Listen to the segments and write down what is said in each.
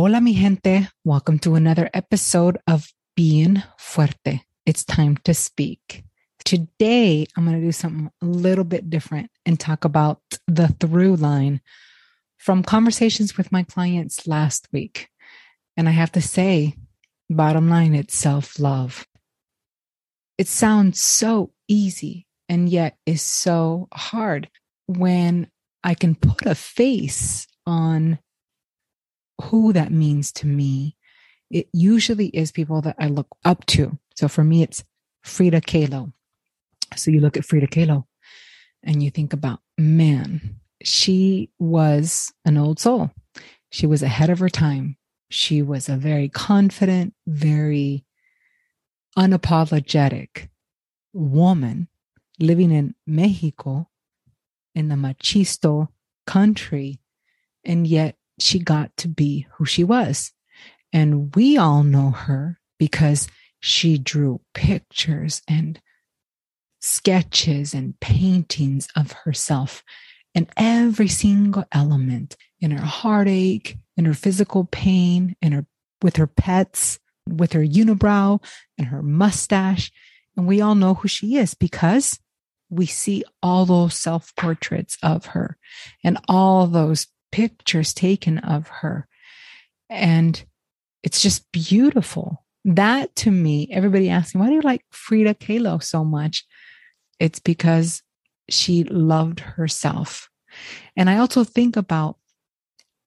Hola, mi gente. Welcome to another episode of Bien Fuerte. It's time to speak. Today, I'm going to do something a little bit different and talk about the through line from conversations with my clients last week. And I have to say, bottom line, it's self love. It sounds so easy and yet is so hard when I can put a face on who that means to me. It usually is people that I look up to. So for me, it's Frida Kahlo. So you look at Frida Kahlo and you think about, man, she was an old soul. She was ahead of her time. She was a very confident, very unapologetic woman living in Mexico in the machisto country. And yet she got to be who she was. And we all know her because she drew pictures and sketches and paintings of herself and every single element in her heartache, in her physical pain, in her with her pets, with her unibrow and her mustache. And we all know who she is because we see all those self portraits of her and all those pictures taken of her. And it's just beautiful. That to me, everybody asks me, why do you like Frida Kahlo so much? It's because she loved herself. And I also think about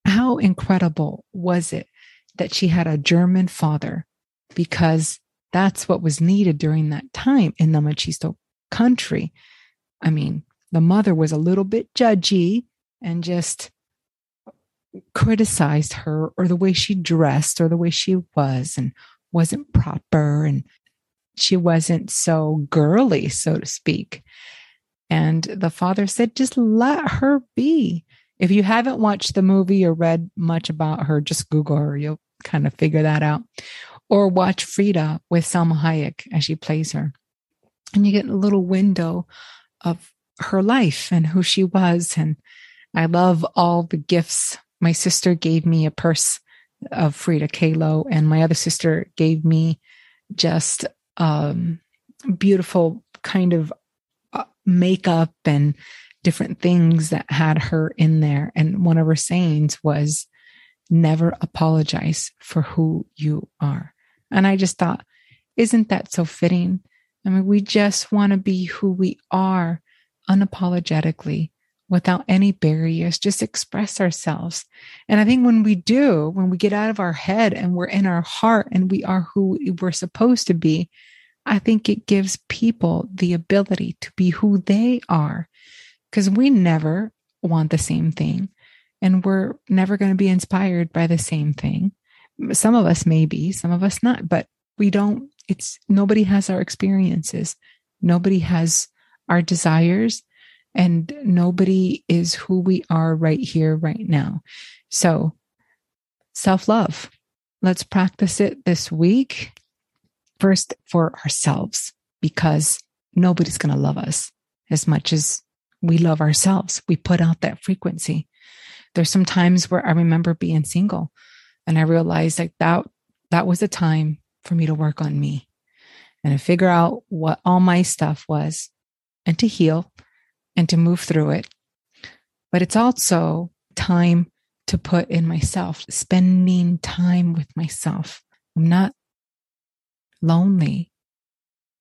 how incredible was it that she had a German father because that's what was needed during that time in the Machisto country. I mean, the mother was a little bit judgy and just criticized her or the way she dressed or the way she was and wasn't proper and she wasn't so girly, so to speak. And the father said, just let her be. If you haven't watched the movie or read much about her, just Google her. You'll kind of figure that out. Or watch Frida with Salma Hayek as she plays her. And you get a little window of her life and who she was. And I love all the gifts. My sister gave me a purse of Frida Kahlo, and my other sister gave me just um, beautiful kind of uh, makeup and different things that had her in there. And one of her sayings was, never apologize for who you are. And I just thought, isn't that so fitting? I mean, we just want to be who we are unapologetically without any barriers, just express ourselves. And I think when we do, when we get out of our head and we're in our heart and we are who we're supposed to be, I think it gives people the ability to be who they are because we never want the same thing and we're never going to be inspired by the same thing. Some of us may be, some of us not, but we don't, it's nobody has our experiences. Nobody has our desires and nobody is who we are right here, right now. So self love, let's practice it this week first for ourselves because nobody's going to love us as much as we love ourselves. We put out that frequency. There's some times where I remember being single and I realized like that that was a time for me to work on me and to figure out what all my stuff was and to heal and to move through it. But it's also time to put in myself, spending time with myself. I'm not lonely.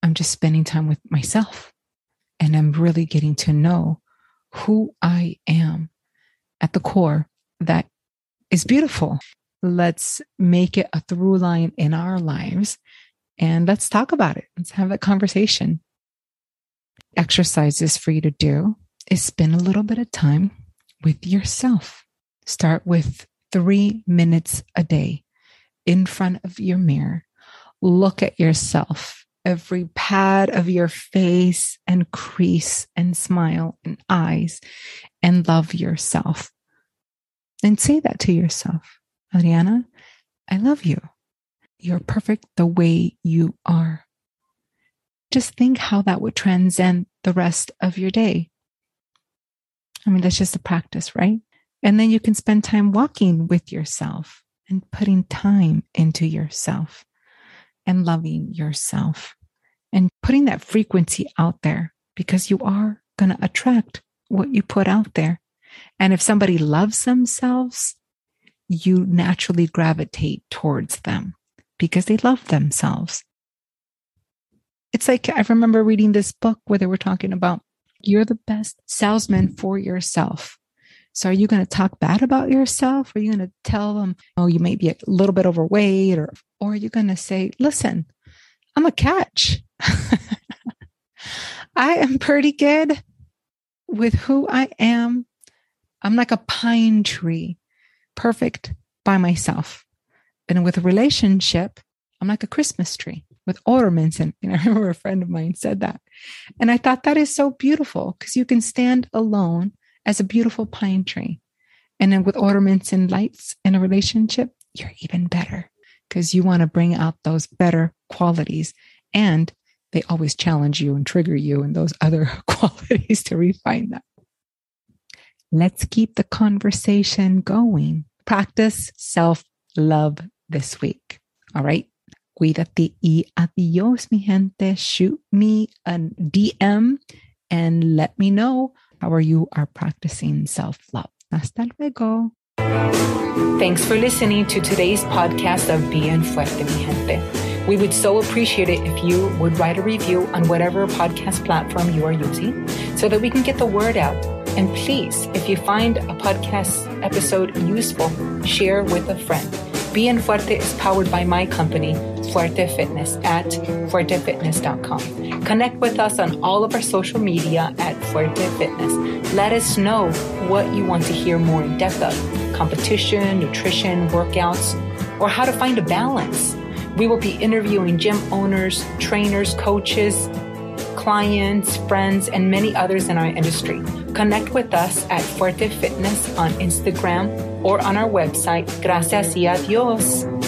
I'm just spending time with myself and I'm really getting to know who I am at the core that is beautiful. Let's make it a through line in our lives and let's talk about it. Let's have a conversation. Exercises for you to do is spend a little bit of time with yourself. Start with three minutes a day in front of your mirror look at yourself, every pad of your face and crease and smile and eyes, and love yourself. And say that to yourself Adriana, I love you. You're perfect the way you are. Just think how that would transcend the rest of your day. I mean, that's just a practice, right? And then you can spend time walking with yourself and putting time into yourself and loving yourself and putting that frequency out there because you are going to attract what you put out there. And if somebody loves themselves, you naturally gravitate towards them because they love themselves. It's like I remember reading this book where they were talking about you're the best salesman for yourself. So are you going to talk bad about yourself? Are you going to tell them, oh, you may be a little bit overweight or or are you going to say, listen, I'm a catch. I am pretty good with who I am. I'm like a pine tree, perfect by myself. And with a relationship, I'm like a Christmas tree with ornaments. And you I remember a friend of mine said that. And I thought that is so beautiful because you can stand alone as a beautiful pine tree. And then with ornaments and lights in a relationship, you're even better because you want to bring out those better qualities. And they always challenge you and trigger you and those other qualities to refine them. Let's keep the conversation going. Practice self love this week. All right. Cuídate y adios, mi gente. Shoot me a DM and let me know how you are practicing self love. Hasta luego. Thanks for listening to today's podcast of Bien Fuerte, mi gente. We would so appreciate it if you would write a review on whatever podcast platform you are using so that we can get the word out. And please, if you find a podcast episode useful, share with a friend. Bien Fuerte is powered by my company, Fuerte Fitness, at fuertefitness.com. Connect with us on all of our social media at Fuerte Fitness. Let us know what you want to hear more in depth of competition, nutrition, workouts, or how to find a balance. We will be interviewing gym owners, trainers, coaches, clients, friends, and many others in our industry. Connect with us at Fuerte Fitness on Instagram or on our website. Gracias y adios.